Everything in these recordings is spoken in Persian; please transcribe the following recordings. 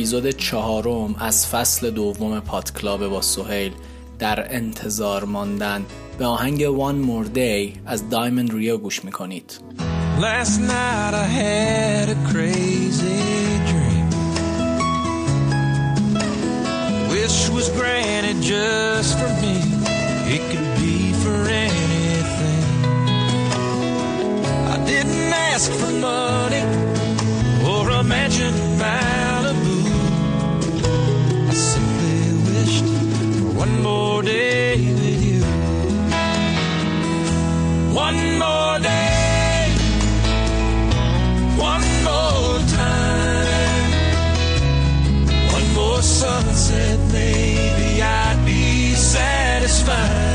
اپیزود چهارم از فصل دوم پادکلاب با سهیل در انتظار ماندن به آهنگ One More Day از دایمن ریو گوش می‌کنید Last night I had a crazy dream Wish was granted just for me It could be for anything I didn't ask for money Or a mansion one more day with you. One more day. One more time. One more sunset Maybe I'd be satisfied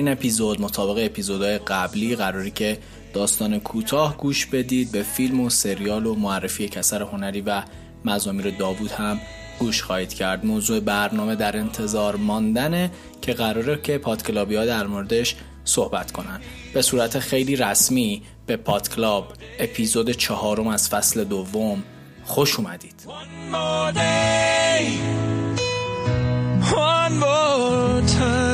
این اپیزود مطابق اپیزودهای قبلی قراری که داستان کوتاه گوش بدید به فیلم و سریال و معرفی کسر هنری و مزامیر داوود هم گوش خواهید کرد. موضوع برنامه در انتظار ماندنه که قراره که پادکلابی ها در موردش صحبت کنن. به صورت خیلی رسمی به پادکلاب اپیزود چهارم از فصل دوم خوش اومدید. One more day, one more time,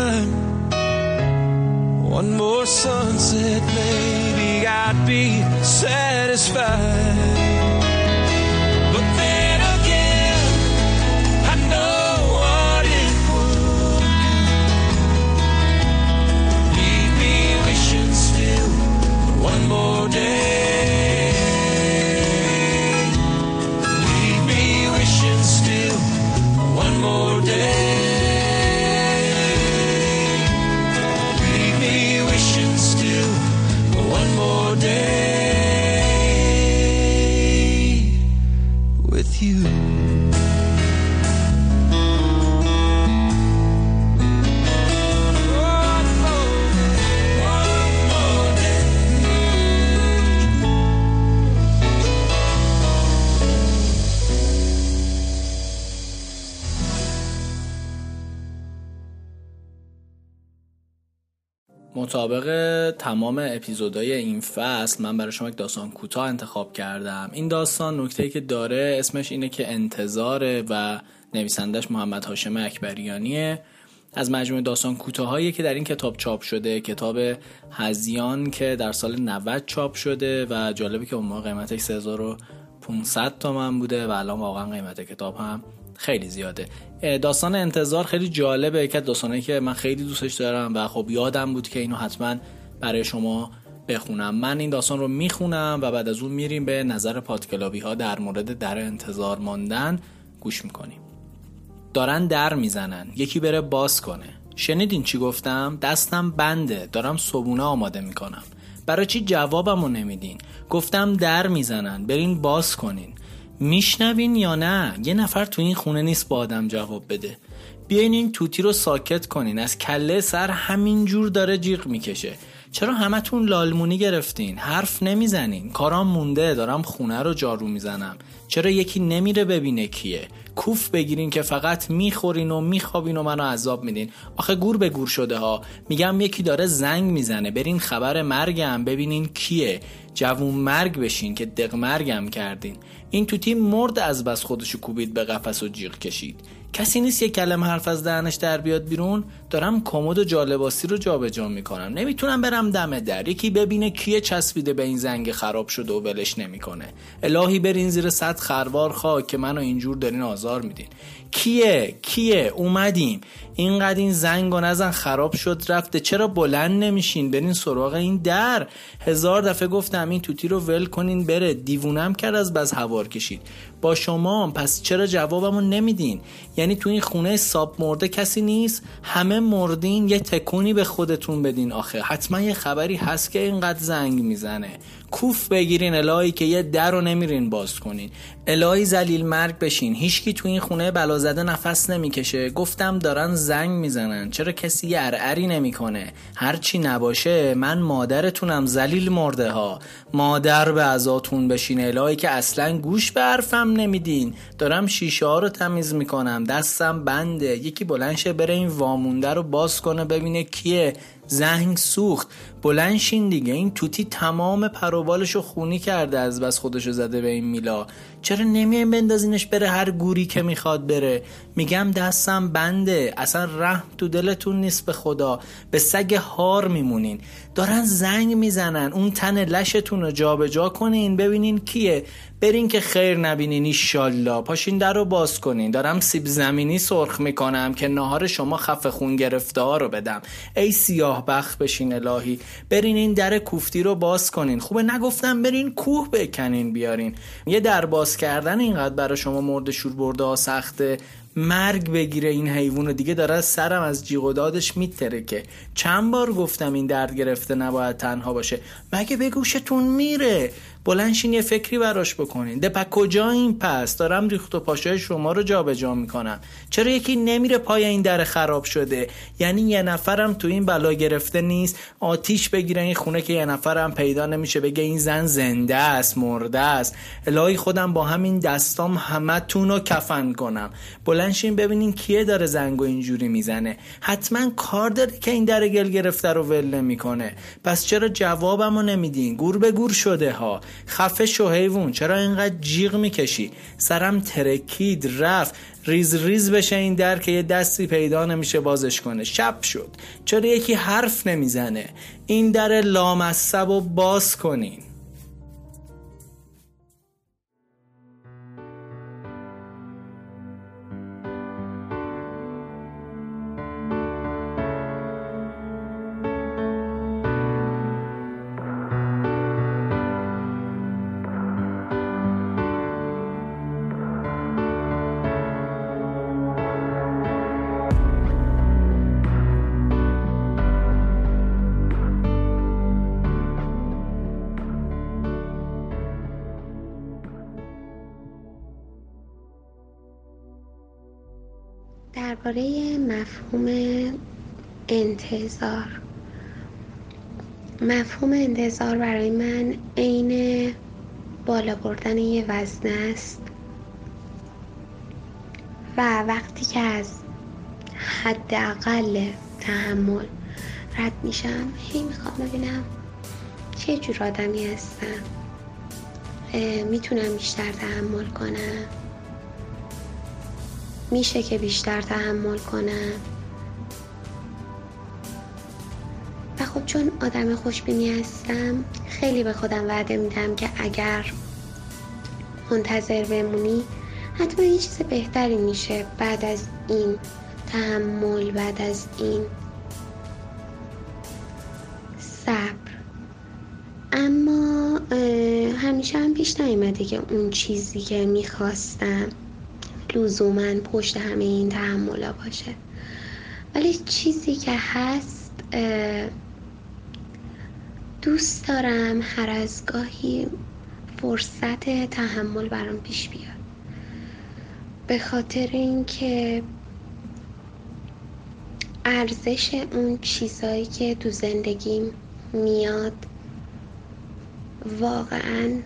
one more sunset, maybe I'd be satisfied. But then again, مطابق تمام اپیزودهای این فصل من برای شما یک داستان کوتاه انتخاب کردم. این داستان نکته که داره اسمش اینه که انتظاره و نویسندش محمد هاشم اکبریانیه. از مجموعه داستان کوتاهایی که در این کتاب چاپ شده. کتاب هزیان که در سال 90 چاپ شده و جالبه که اون موقع قیمتش 3500 تومن بوده و الان واقعا قیمت کتاب هم خیلی زیاده. داستان انتظار خیلی جالبه یکی از داستانایی که من خیلی دوستش دارم و خب یادم بود که اینو حتما برای شما بخونم. من این داستان رو می‌خونم و بعد از اون میریم به نظر پادکلابی ها در مورد در انتظار ماندن گوش می‌کنیم. دارن در می‌زنن یکی بره باز کنه. شنیدین چی گفتم؟ دستم بنده دارم صبونه آماده می‌کنم. برای چی جوابمو نمیدین؟ گفتم در می‌زنن برین باز کنین. میشنوین یا نه؟ یه نفر تو این خونه نیست با آدم جواب بده. بیاین این توتی رو ساکت کنین. از کله سر همینجور داره جیغ می‌کشه. چرا همتون لالمونی گرفتین؟ حرف نمی‌زنین. کارام مونده. دارم خونه رو جارو می‌زنم. چرا یکی نمیره ببینه کیه؟ کوف بگیرین که فقط می‌خورین و میخوابین و منو عذاب میدین. آخه گور به گور شده ها. میگم یکی داره زنگ می‌زنه. برین خبر مرگم ببینین کیه. جوون مرگ بشین که دق مرگم کردین. این توتی مرد از بس خودشو کوبید به قفس و جیغ کشید. کسی نیست یه کلمه حرف از دهنش در بیاد بیرون. دارم کمد و جالباسی رو جابجا می‌کنم. نمی‌تونم برم دم در. یکی ببینه کیه چسبیده به این زنگ خراب شده و ولش نمی‌کنه. الهی برین زیر صد خروار خواه که منو اینجور دارین آزار میدین. کیه؟ کیه؟ اومدیم. اینقدر این زنگ و نزن خراب شد رفته. چرا بلند نمیشین؟ برین سراغ این در. هزار دفعه گفتم این توتی رو ول کنین بره. دیوونم کرد از بز هوار کشید. با شما پس چرا جوابمو نمیدین؟ یعنی تو این خونه ساب مرده کسی نیست؟ همه مردین یه تکونی به خودتون بدین آخه. حتما یه خبری هست که اینقدر زنگ می‌زنه. کوف بگیرین الهی که یه در رو نمیرین باز کنین. الهی زلیل مرگ بشین. هیچکی تو این خونه بلا زده نفس نمی‌کشه. گفتم دارن زنگ می‌زنن. چرا کسی یه ارعری نمی‌کنه هرچی نباشه من مادرتونم زلیل مرده ها مادر به ازاتون بشین. الهی که اصلا گوش به حرفم نمیدین. دارم شیشه ها رو تمیز می‌کنم. دستم بنده. یکی بلنشه بره این وامونده رو باز کنه ببینه کیه. زنگ سوخت. بلنشین دیگه. این توتی تمام پروبالشو خونی کرده از بس خودشو زده به این میلا. چرا نمیایم بندازینش بره هر گوری که می‌خواد بره؟ میگم دستم بنده. اصلا رحم تو دلتون نیست به خدا. به سگ هار میمونین. دارن زنگ می‌زنن. اون تن لشتون رو جابجا کنین. ببینین کیه. برین که خیر نبینین ایشالله. پاشین در رو باز کنین. دارم سیب زمینی سرخ می‌کنم که نهار شما خفه خون گرفته ها رو بدم. ای سیاه بخت بشین الهی. برین این در کوفتی رو باز کنین. خوبه نگفتم برین کوه بکنین بیارین. یه در باز کردن اینقدر برای شما مرد شور برده ها سخته. مرگ بگیره این حیوان دیگه داره سرم از جیغ و دادش میترکه چند بار گفتم این درد گرفته نباید تنها باشه. مگه به گوشتون میره؟ بلنشین یه فکری براش بکنین. ده کجا این پس؟ دارم ریخت و پاشای شما رو جابجا می‌کنم. چرا یکی نمیره پای این در خراب شده؟ یعنی یه نفرم تو این بلا گرفته نیست. آتیش بگیره این خونه که یه نفرم پیدا نمیشه. بگه این زن زنده است مرده است. الهی خودم با همین دستام همتون رو کفن کنم. بلنشین ببینین کیه داره زنگ و اینجوری می‌زنه. حتما کار داره که این در گل گرفته رو ول نمی‌کنه. پس چرا جوابمو نمیدین؟ گور به گور شده ها. خفه شو حیوون چرا اینقدر جیغ می‌کشی؟ سرم ترکید رفت. ریز ریز بشه این در که یه دستی پیدا نمیشه بازش کنه. شب شد. چرا یکی حرف نمی‌زنه؟ این در لامصب و باز کنین. مفهوم انتظار. مفهوم انتظار برای من عین بالا بردن یه وزنه است. و وقتی که از حداقل تحمل رد میشم هی می‌خوام ببینم چه جور آدمی هستم. می‌تونم بیشتر تحمل کنم؟ میشه که بیشتر تحمل کنم؟ خب چون آدم خوشبینی هستم خیلی به خودم وعده میدم که اگر منتظر بمونی حتما یه چیز بهتری میشه بعد از این تحمل بعد از این صبر. اما همیشه هم پیش نیومده که اون چیزی که می‌خواستم لزوما پشت همه این تحملا باشه. ولی چیزی که هست دوست دارم هر از گاهی فرصت تحمل برام پیش بیاد. به خاطر اینکه ارزش اون چیزایی که تو زندگیم میاد واقعا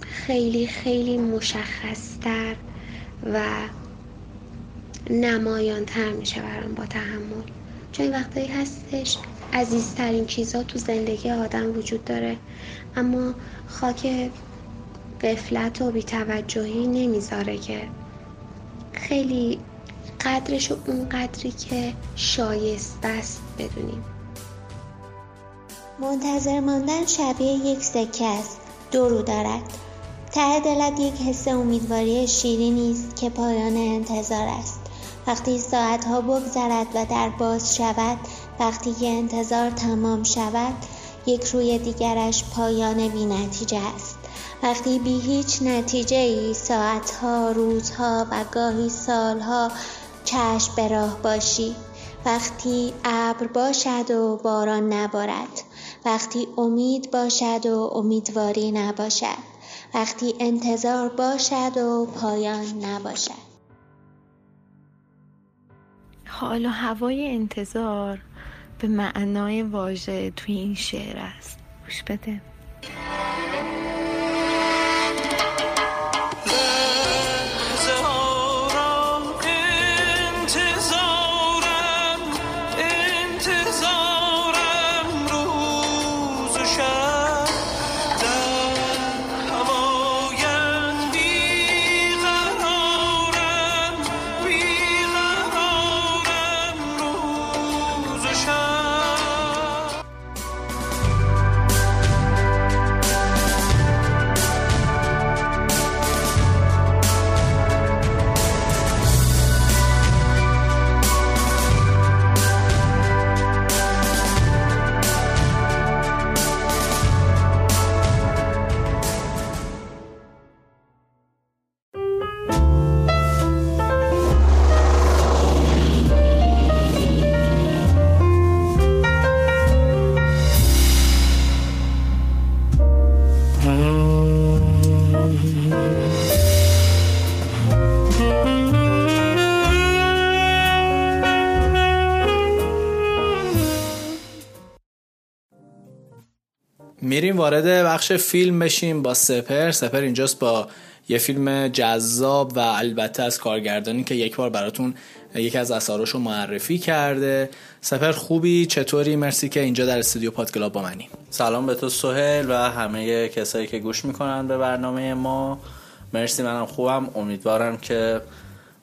خیلی خیلی مشخصتر و نمایان تر میشه برام با تحمل. چون وقتایی هستش عزیزترین چیزها تو زندگی آدم وجود داره. اما خاک قفلت و بیتوجهی نمی‌ذاره که خیلی قدرش اون قدری که شایسته است بدونیم. منتظر ماندن شبیه یک سکه است. دو رو دارد. ته دلت یک حس امیدواری شیرینی است که پایان انتظار است. وقتی ساعتها بگذرد و در باز شود وقتی که انتظار تمام شود یک روی دیگرش پایان بی نتیجه است. وقتی بی هیچ نتیجه ای ساعتها روزها و گاهی سالها چشم به راه باشی. وقتی ابر باشد و باران نبارد. وقتی امید باشد و امیدواری نباشد. وقتی انتظار باشد و پایان نباشد. حال و هوای انتظار به معنای واژه توی این شعر است. گوش بده. وارد بخش فیلم بشیم با سپر. سپر اینجاست با یه فیلم جذاب و البته از کارگردانی که یک بار براتون یکی از اثارش رو معرفی کرده. سپر خوبی؟ چطوری؟ مرسی که اینجا در استودیو پادکلاب با منی. سلام به تو سهل و همه کسایی که گوش می‌کنن به برنامه ما. مرسی منم خوبم. امیدوارم که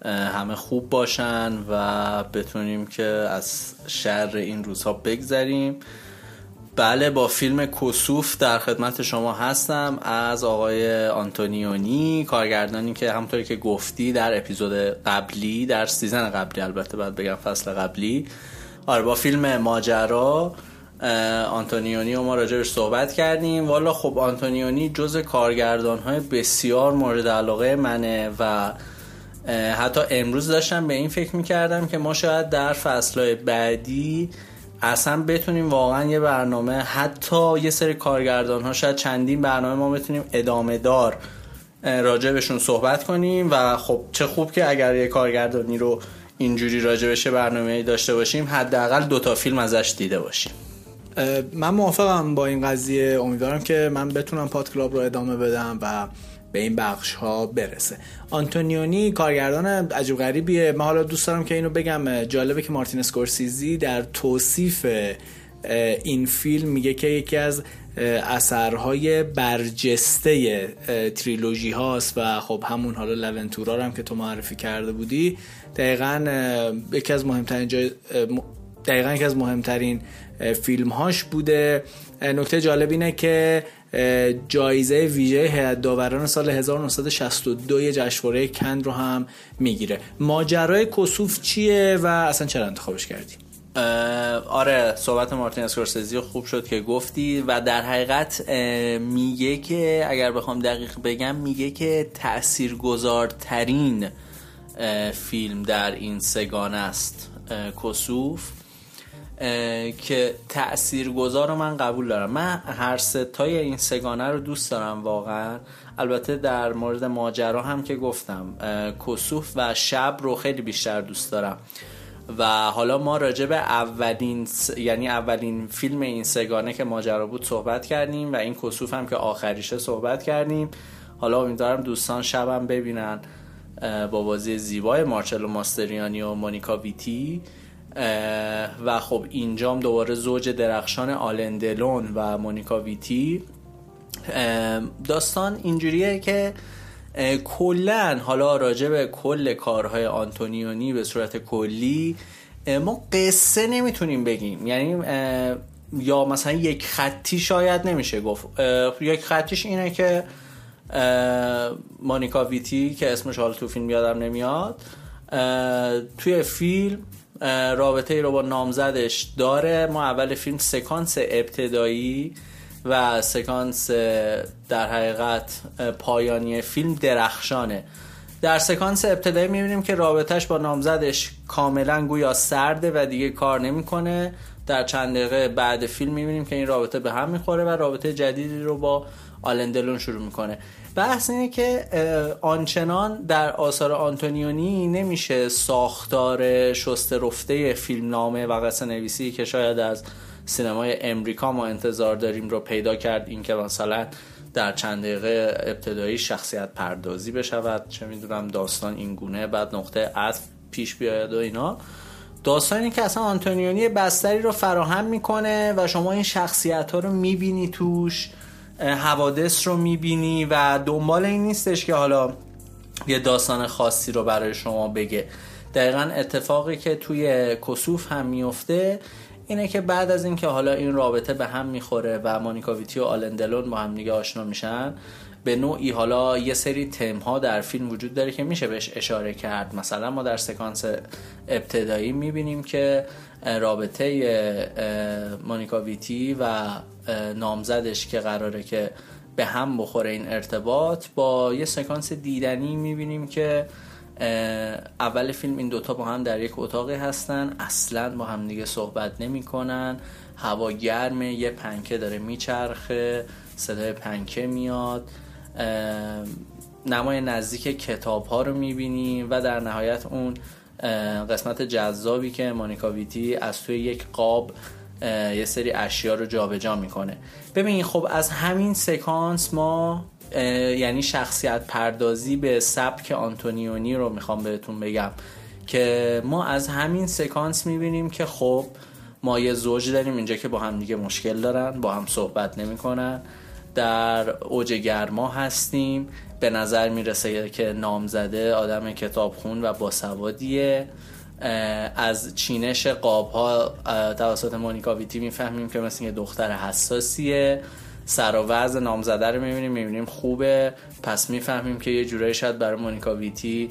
همه خوب باشن و بتونیم که از شر این روزها بگذریم. بله با فیلم کسوف در خدمت شما هستم از آقای آنتونیونی کارگردانی که همطوری که گفتی در اپیزود قبلی در season قبلی البته باید بگم فصل قبلی. آره با فیلم ماجرا آنتونیونی و ما راجبش صحبت کردیم. والا خب آنتونیونی جز کارگردان های بسیار مورد علاقه منه و حتی امروز داشتم به این فکر می‌کردم که ما شاید در فصلهای بعدی اصلا بتونیم واقعا یه برنامه حتی یه سری کارگردان ها شاید چندین برنامه ما بتونیم ادامه دار بهشون صحبت کنیم و خب چه خوب که اگر یه کارگردانی رو اینجوری راجع بشه برنامه داشته باشیم حداقل دوتا فیلم ازش دیده باشیم. من موافقم با این قضیه. امیدوارم که من بتونم پاد کلاب رو ادامه بدم و به این بخش ها برسه. آنتونیونی کارگردان عجیب غریبیه. من حالا دوست دارم که اینو بگم. جالبه که مارتین اسکورسیزی در توصیف این فیلم میگه که یکی از اثرهای برجسته تریلوژی هاست و خب همون حالا لونتورا هم که تو معرفی کرده بودی دقیقا یکی از مهمترین جای دقیقا یکی از مهمترین فیلم هاش بوده. نکته جالب اینه که جایزه ویژه هیئت داوران سال 1962 جشنواره کند رو هم می‌گیره. ماجرای کسوف چیه و اصلا چرا انتخابش کردی؟ آره صحبت مارتین اسکورسیزی خوب شد که گفتی و در حقیقت میگه که اگر بخوام دقیق بگم میگه که تاثیرگذارترین فیلم در این سگان است کسوف. که تأثیر گذار رو من قبول دارم. من هر ستای این سگانه رو دوست دارم واقعا. البته در مورد ماجرا هم که گفتم کسوف و شب رو خیلی بیشتر دوست دارم. و حالا ما راجع به اولین یعنی اولین فیلم این سگانه که ماجرا بود صحبت کردیم و این کسوف هم که آخریشه صحبت کردیم. حالا امیدوارم دوستان شبم ببینن. با بازی زیبای مارچلو ماستریانی و مونیکا ویتی. و خب اینجام دوباره زوج درخشان آلندلون و مونیکا ویتی. داستان اینجوریه که کلا حالا راجع به کل کارهای آنتونیونی به صورت کلی ما قصه نمی‌تونیم بگیم. یعنی یا مثلا یک خطی شاید نمیشه گفت. یک خطیش اینه که مانیکا ویتی که اسمش حالا تو فیلم یادم نمیاد توی فیلم رابطه ای رو با نامزدش داره. ما اول فیلم سکانس ابتدایی و سکانس در حقیقت پایانی فیلم درخشانه. در سکانس ابتدایی می‌بینیم که رابطهش با نامزدش کاملا گویا سرده و دیگه کار نمی‌کنه. در چند دقیقه بعد فیلم می‌بینیم که این رابطه به هم می‌خوره و رابطه جدیدی رو با آلندلون شروع می‌کنه. بحث اینه که آنچنان در آثار آنتونیونی نمیشه ساختار شست رفته فیلم نامه و قصه نویسی که شاید از سینمای امریکا ما انتظار داریم رو پیدا کرد. این که مثلا در چند دقیقه ابتدایی شخصیت پردازی بشود. چه می‌دونم داستان این گونه بعد نقطه عطف پیش بیاید و اینا. داستانی که اصلا آنتونیونی بستری رو فراهم می‌کنه و شما این شخصیت ها رو می‌بینی توش. حوادث رو می‌بینی و دنبال این نیستش که حالا یه داستان خاصی رو برای شما بگه. دقیقا اتفاقی که توی کسوف هم میفته اینه که بعد از اینکه حالا این رابطه به هم می‌خوره و مانیکاویتی و آلندلون با هم دیگه آشنا میشن به نوعی حالا یه سری تم ها در فیلم وجود داره که میشه بهش اشاره کرد. مثلا ما در سکانس ابتدایی می‌بینیم که رابطه مانیکاویتی و نامزدش که قراره که به هم بخوره این ارتباط با یه سکانس دیدنی می‌بینیم که اول فیلم این دوتا با هم در یک اتاقی هستن اصلا با هم دیگه صحبت نمی‌کنن هوا گرمه یه پنکه داره میچرخه صدای پنکه میاد نمای نزدیک کتاب ها رو می‌بینیم و در نهایت اون قسمت جذابی که مانیکا ویتی از توی یک قاب یه سری اشیا رو جابجا جا می‌کنه. ببین خب از همین سکانس ما یعنی شخصیت پردازی به سبک آنتونیونی رو می‌خوام بهتون بگم که ما از همین سکانس می‌بینیم که خب ما یه زوج داریم اینجا که با هم دیگه مشکل دارن با هم صحبت نمی‌کنن در اوج گرما هستیم. به نظر می‌رسه که نامزده آدم کتابخون و باسوادیه. از چینش قاب ها توسط مونیکا ویتی می‌فهمیم که مثل یه دختر حساسیه. سر و وضع نامزده رو می‌بینیم می‌بینیم خوبه. پس می‌فهمیم که یه جورایی شاید برای مونیکا ویتی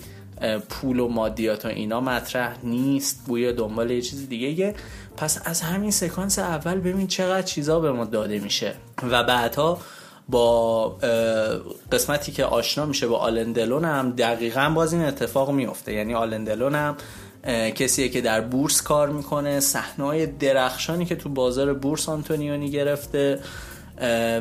پول و مادیات و اینا مطرح نیست. بوی دنبال یه چیز دیگه پس از همین سکانس اول ببین چقدر چیزا به ما داده میشه. و بعدها با قسمتی که آشنا میشه با آلندلون هم دقیقا باز این اتفاق میفته یعنی آلندلون هم کسیه که در بورس کار می‌کنه. صحنه درخشانی که تو بازار بورس آنتونیونی گرفته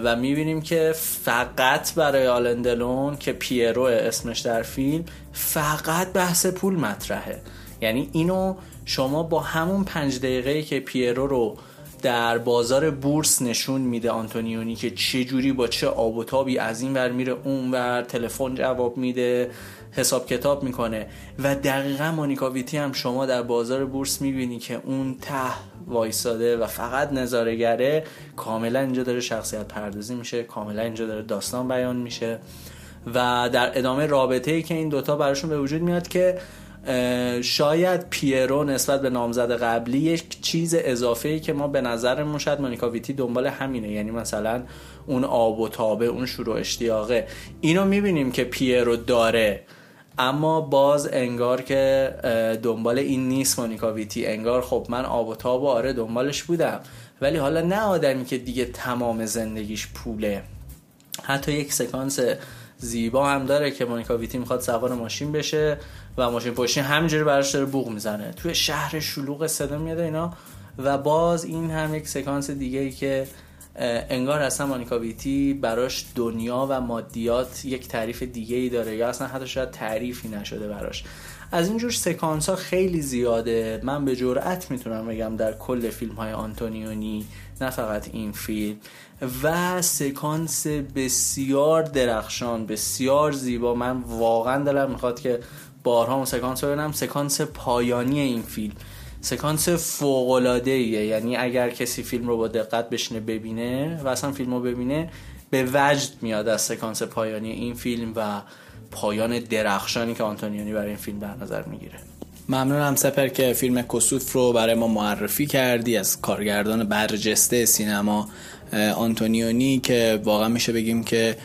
و می‌بینیم که فقط برای آلندلون که پیرو اسمش در فیلم فقط بحث پول مطرحه. یعنی اینو شما با همون پنج دقیقه که پیرو رو در بازار بورس نشون میده آنتونیونی که چه جوری با چه آب و تابی از این ور میره اون ور تلفن جواب میده. حساب کتاب می‌کنه. و دقیقا مانیکا ویتی هم شما در بازار بورس می‌بینی که اون ته وایساده و فقط نظارگره کاملا اینجا داره شخصیت پردازی میشه کاملا اینجا داره داستان بیان میشه. و در ادامه رابطه ای که این دوتا براشون به وجود میاد که شاید پیرو نسبت به نامزد قبلی یک چیز اضافه ای که ما به نظرمون شاید مونیکا ویتی دنبال همینه. یعنی مثلا اون آب و تابه اون شروع اشتیاقه. اینو می‌بینیم که پیرو داره اما باز انگار که دنبال این نیست مونیکا ویتی. انگار خب من آب و تاب و آره دنبالش بودم. ولی حالا نه آدمی که دیگه تمام زندگیش پوله. حتی یک سکانس زیبا هم داره که مونیکا ویتی می‌خواد سوار ماشین بشه و ماشین پشتی همینجوری براش داره بوغ می‌زنه. توی شهر شلوغ صدا میاد اینا. و باز این هم یک سکانس دیگه ای که انگار اصلا مانیکا ویتی براش دنیا و مادیات یک تعریف دیگه ای داره یا اصلا حتی شاید تعریفی نشده براش. از اینجور سکانس ها خیلی زیاده. من به جرأت می‌تونم بگم در کل فیلم های آنتونیونی نه فقط این فیلم. و سکانس بسیار درخشان بسیار زیبا. من واقعا دلم می‌خواد که بارها اون سکانس رو ببینم. سکانس پایانی این فیلم. سکانس فوق العاده ایه یعنی اگر کسی فیلم رو با دقت بشینه ببینه و اصلا فیلم رو ببینه به وجد میاد از سکانس پایانی این فیلم و پایان درخشانی که آنتونیونی برای این فیلم در نظر می‌گیره. ممنونم سپر که فیلم کسوف رو برای ما معرفی کردی از کارگردان برجسته سینما آنتونیونی که واقعا میشه بگیم که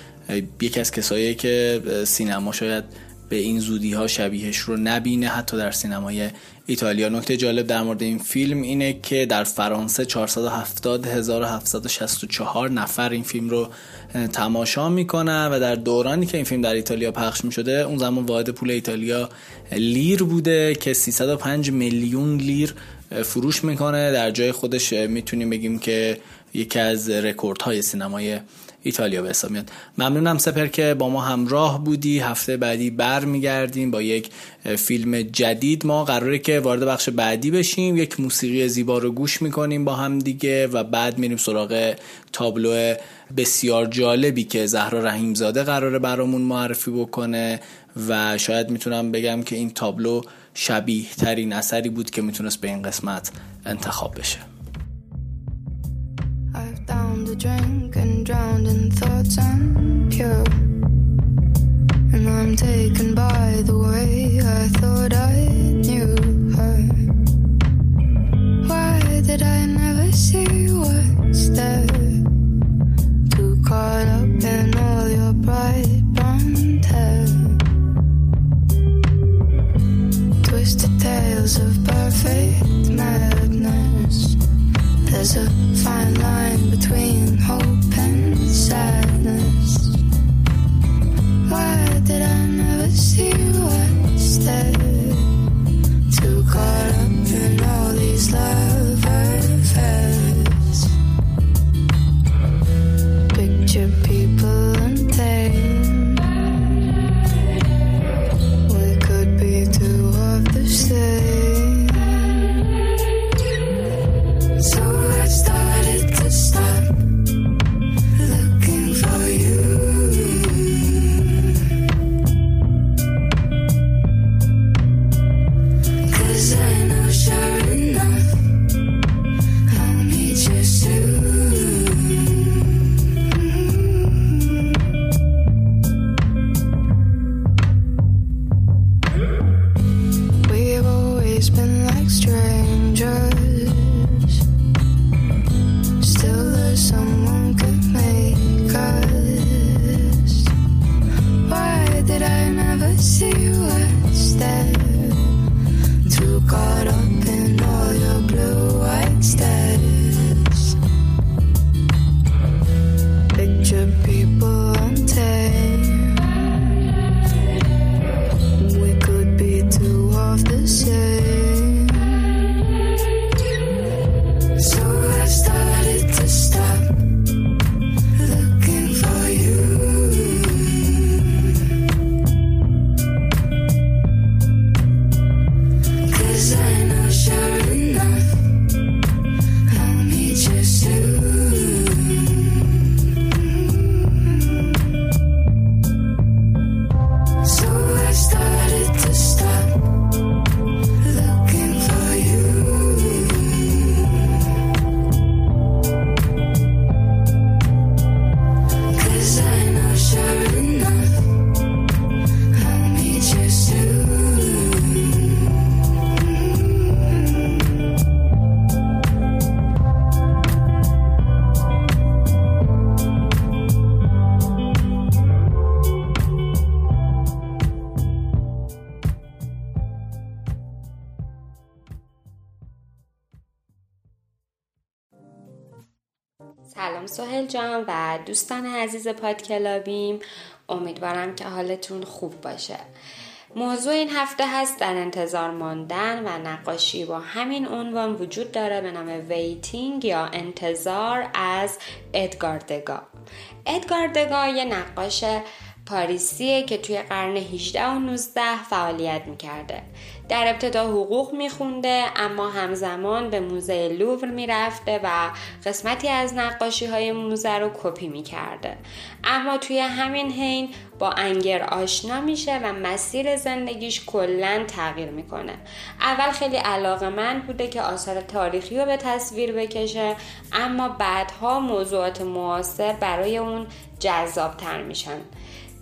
یکی از کسایی که سینما شاید به این زودی ها شبیهش رو نبینه حتی در سینمای ایتالیا. نکته جالب در مورد این فیلم اینه که در فرانسه 470764 نفر این فیلم رو تماشا می‌کنن و در دورانی که این فیلم در ایتالیا پخش می‌شده اون زمان واحد پول ایتالیا لیر بوده که 305 میلیون لیر فروش می‌کنه. در جای خودش می‌تونیم بگیم که یکی از رکوردهای سینمای ایتالیا به حساب میاد. ممنونم سپهر که با ما همراه بودی. هفته بعدی بر میگردیم با یک فیلم جدید. ما قراره که وارد بخش بعدی بشیم. یک موسیقی زیبا رو گوش می‌کنیم با هم دیگه و بعد میریم سراغ تابلو بسیار جالبی که زهرا رحیمزاده قراره برامون معرفی بکنه و شاید می‌تونم بگم که این تابلو شبیه ترین اثری بود که می‌تونست به این قسمت انتخاب بشه. A drink and drowned in thoughts pure. And I'm taken by the way I thought I knew her. Why did I never see what's there? Too caught up in all your bright blonde hair. Twisted tales of perfect madness. There's a fine line between hope and sadness. Why did I never see what's there? Too caught up in all these love جان و دوستان عزیز پادکلابیم. امیدوارم که حالتون خوب باشه. موضوع این هفته هست در انتظار ماندن و نقاشی با همین عنوان وجود داره به نام Waiting یا انتظار از ادگار دگا. ادگار دگا یه نقاش پاریسیه که توی قرن 18 و 19 فعالیت می‌کرده. در ابتدا حقوق میخونده اما همزمان به موزه لوور می‌رفته و قسمتی از نقاشی های موزه رو کپی می‌کرده. اما توی همین حین با انگر آشنا میشه و مسیر زندگیش کلا تغییر می‌کنه. اول خیلی علاقه من بوده که آثار تاریخی رو به تصویر بکشه اما بعدها موضوعات معاصر برای اون جذابتر میشن.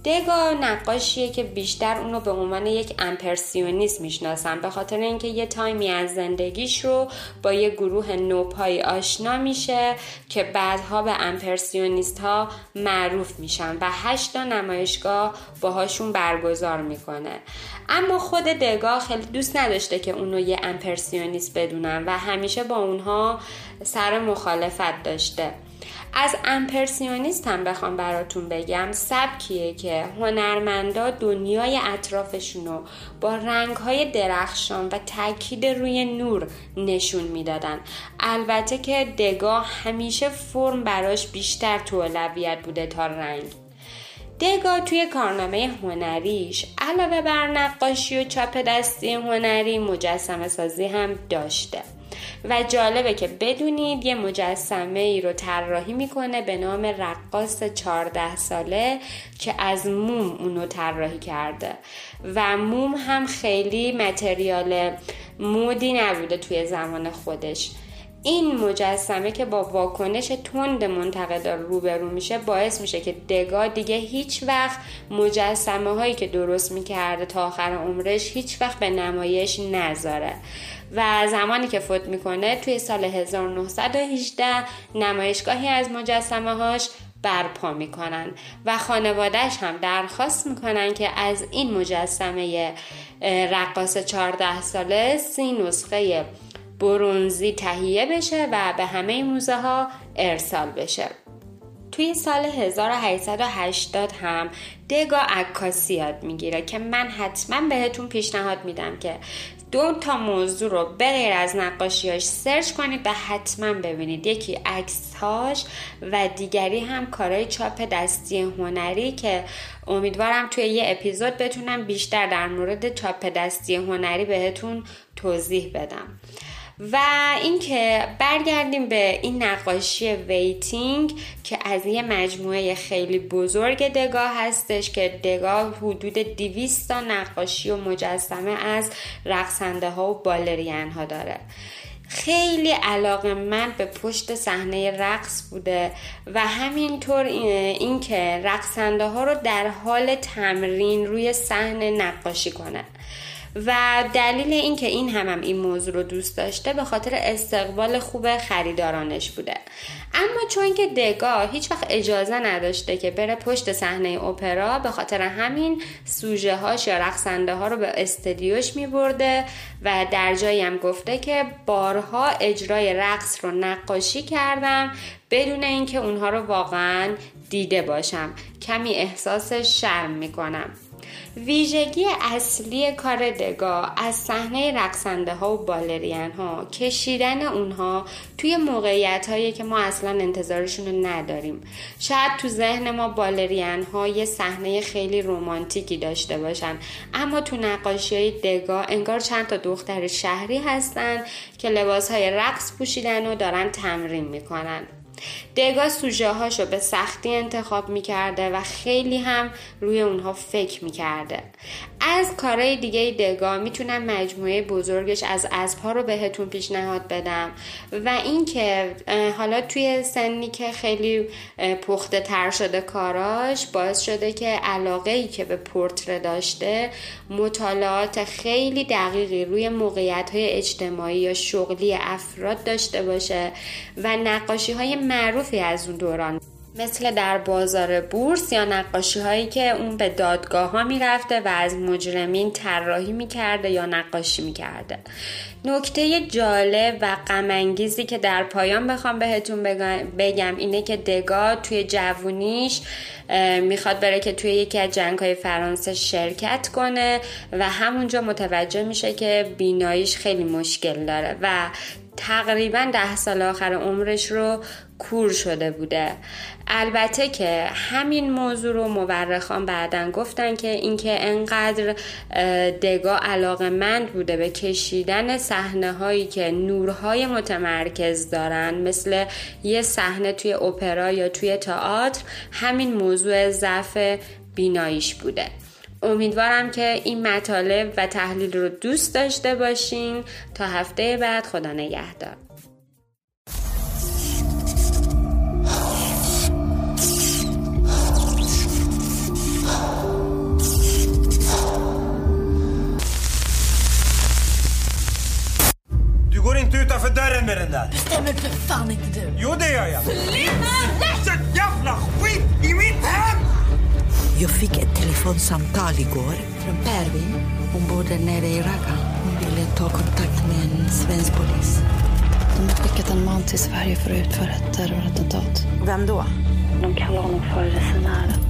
دگا نقاشیه که بیشتر اونو به عنوان یک امپرسیونیست می‌شناسن. به خاطر اینکه یه تایمی از زندگیش رو با یه گروه نوپایی آشنا میشه که بعدها به امپرسیونیست ها معروف میشن و هشتا نمایشگاه باهاشون برگزار می‌کنه. اما خود دگا خیلی دوست نداشته که اونو یه امپرسیونیست بدونن و همیشه با اونها سر مخالفت داشته. از امپرسیونیست هم بخوام براتون بگم سبکیه که هنرمندا دنیای اطرافشونو با رنگهای درخشان و تاکید روی نور نشون می‌دادن. البته که دگاه همیشه فرم براش بیشتر تو اولویت بوده تا رنگ. دگا توی کارنامه هنریش علاوه بر نقاشی و چاپ دستی هنری مجسمه سازی هم داشته. و جالبه که بدونید یه مجسمه ای رو طراحی می‌کنه به نام رقاص 14 ساله که از موم اونو طراحی کرده. و موم هم خیلی متریال مودی نبوده توی زمان خودش. این مجسمه که با واکنش تند منتقدان روبرو میشه باعث میشه که دگا دیگه هیچ وقت مجسمه هایی که درست می‌کرده تا آخر عمرش هیچ وقت به نمایش نذاره. و زمانی که فوت می‌کنه توی سال 1918 نمایشگاهی از مجسمه هاش برپا می‌کنن و خانوادهش هم درخواست می‌کنن که از این مجسمه رقاص 14 ساله سی نسخه برونزی تهیه بشه و به همه موزه ها ارسال بشه. توی سال 1880 هم دگا عکاسی یاد می‌گیره که من حتما بهتون پیشنهاد میدم که دو تا موضوع رو بغیر از نقاشیاش سرچ کنید و حتما ببینید. یکی عکسهاش و دیگری هم کارهای چاپ دستی هنری که امیدوارم توی یه اپیزود بتونم بیشتر در مورد چاپ دستی هنری بهتون توضیح بدم. و اینکه برگردیم به این نقاشی ویتینگ که از یه مجموعه خیلی بزرگ دگاه هستش که دگاه حدود 200 تا نقاشی و مجسمه از رقصنده ها و بالرین ها داره. خیلی علاقه من به پشت صحنه رقص بوده و همینطور اینکه رقصنده ها رو در حال تمرین روی صحنه نقاشی کنه. و دلیل اینکه این هم, هم این موضوع رو دوست داشته به خاطر استقبال خوب خریدارانش بوده. اما چون که دگاه هیچ وقت اجازه نداشته که بره پشت صحنه اپرا به خاطر همین سوژه هاش یا رقصنده ها رو به استدیوش می برده و در جایی هم گفته که بارها اجرای رقص رو نقاشی کردم بدون اینکه اونها رو واقعا دیده باشم. کمی احساس شرم می‌کنم. ویژگی اصلی کار دگا از صحنه رقصنده ها و بالرین ها کشیدن اونها توی موقعیت هایی که ما اصلا انتظارشون رو نداریم. شاید تو ذهن ما بالرین ها یه صحنه خیلی رومانتیکی داشته باشن اما تو نقاشی های دگا انگار چند تا دختر شهری هستن که لباس های رقص پوشیدن و دارن تمرین می‌کنن. دگا سوژه هاشو به سختی انتخاب می‌کرده و خیلی هم روی اونها فکر می‌کرده. از کارهای دیگه دگا می‌تونم مجموعه بزرگش از اسبها رو بهتون پیشنهاد بدم و اینکه حالا توی سنی که خیلی پخته تر شده کاراش باعث شده که علاقه ای که به پورتره داشته مطالعات خیلی دقیقی روی موقعیت های اجتماعی یا شغلی افراد داشته باشه و نقاشی های معروفی از اون دوران. مثل در بازار بورس یا نقاشی هایی که اون به دادگاه ها می‌رفته و از مجرمین طراحی می‌کرده یا نقاشی می‌کرده. نکته جالب و غمانگیزی که در پایان بخوام بهتون بگم اینه که دگا توی جوونیش می‌خواد بره که توی یکی از جنگ های فرانسه شرکت کنه و همونجا متوجه میشه که بیناییش خیلی مشکل داره و تقریبا ده سال آخر عمرش رو کور شده بوده. البته که همین موضوع رو مورخان بعدا گفتن که اینکه انقدر دگا علاقه مند بوده به کشیدن صحنه هایی که نورهای متمرکز دارن مثل یه صحنه توی اپرا یا توی تئاتر همین موضوع ضعف بیناییش بوده. امیدوارم که این مطالب و تحلیل رو دوست داشته باشین. تا هفته بعد خدا نگهدار. går inte utanför dörren med den där. Bestämmer för fan inte du. Jo, det gör jag. Sätt jävla skit i mitt hem! Jag fick ett telefonsamtal igår från Pervin. Hon bor där nere i Raqqa. Hon ville ta kontakt med en svensk polis. De har skickat en man till Sverige för att utföra ett terrorattentat. Vem då? De kallar honom för resenären.